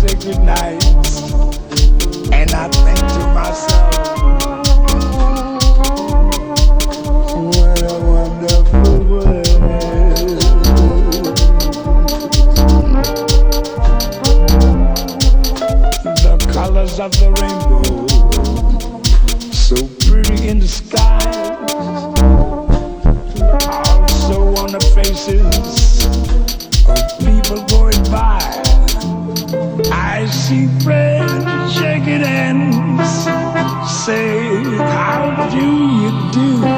Sacred nights, and I think to myself, what a wonderful world. the colors of the rainbow, so pretty in the sky, also on the faces she friends shaking hands. Say how do you do?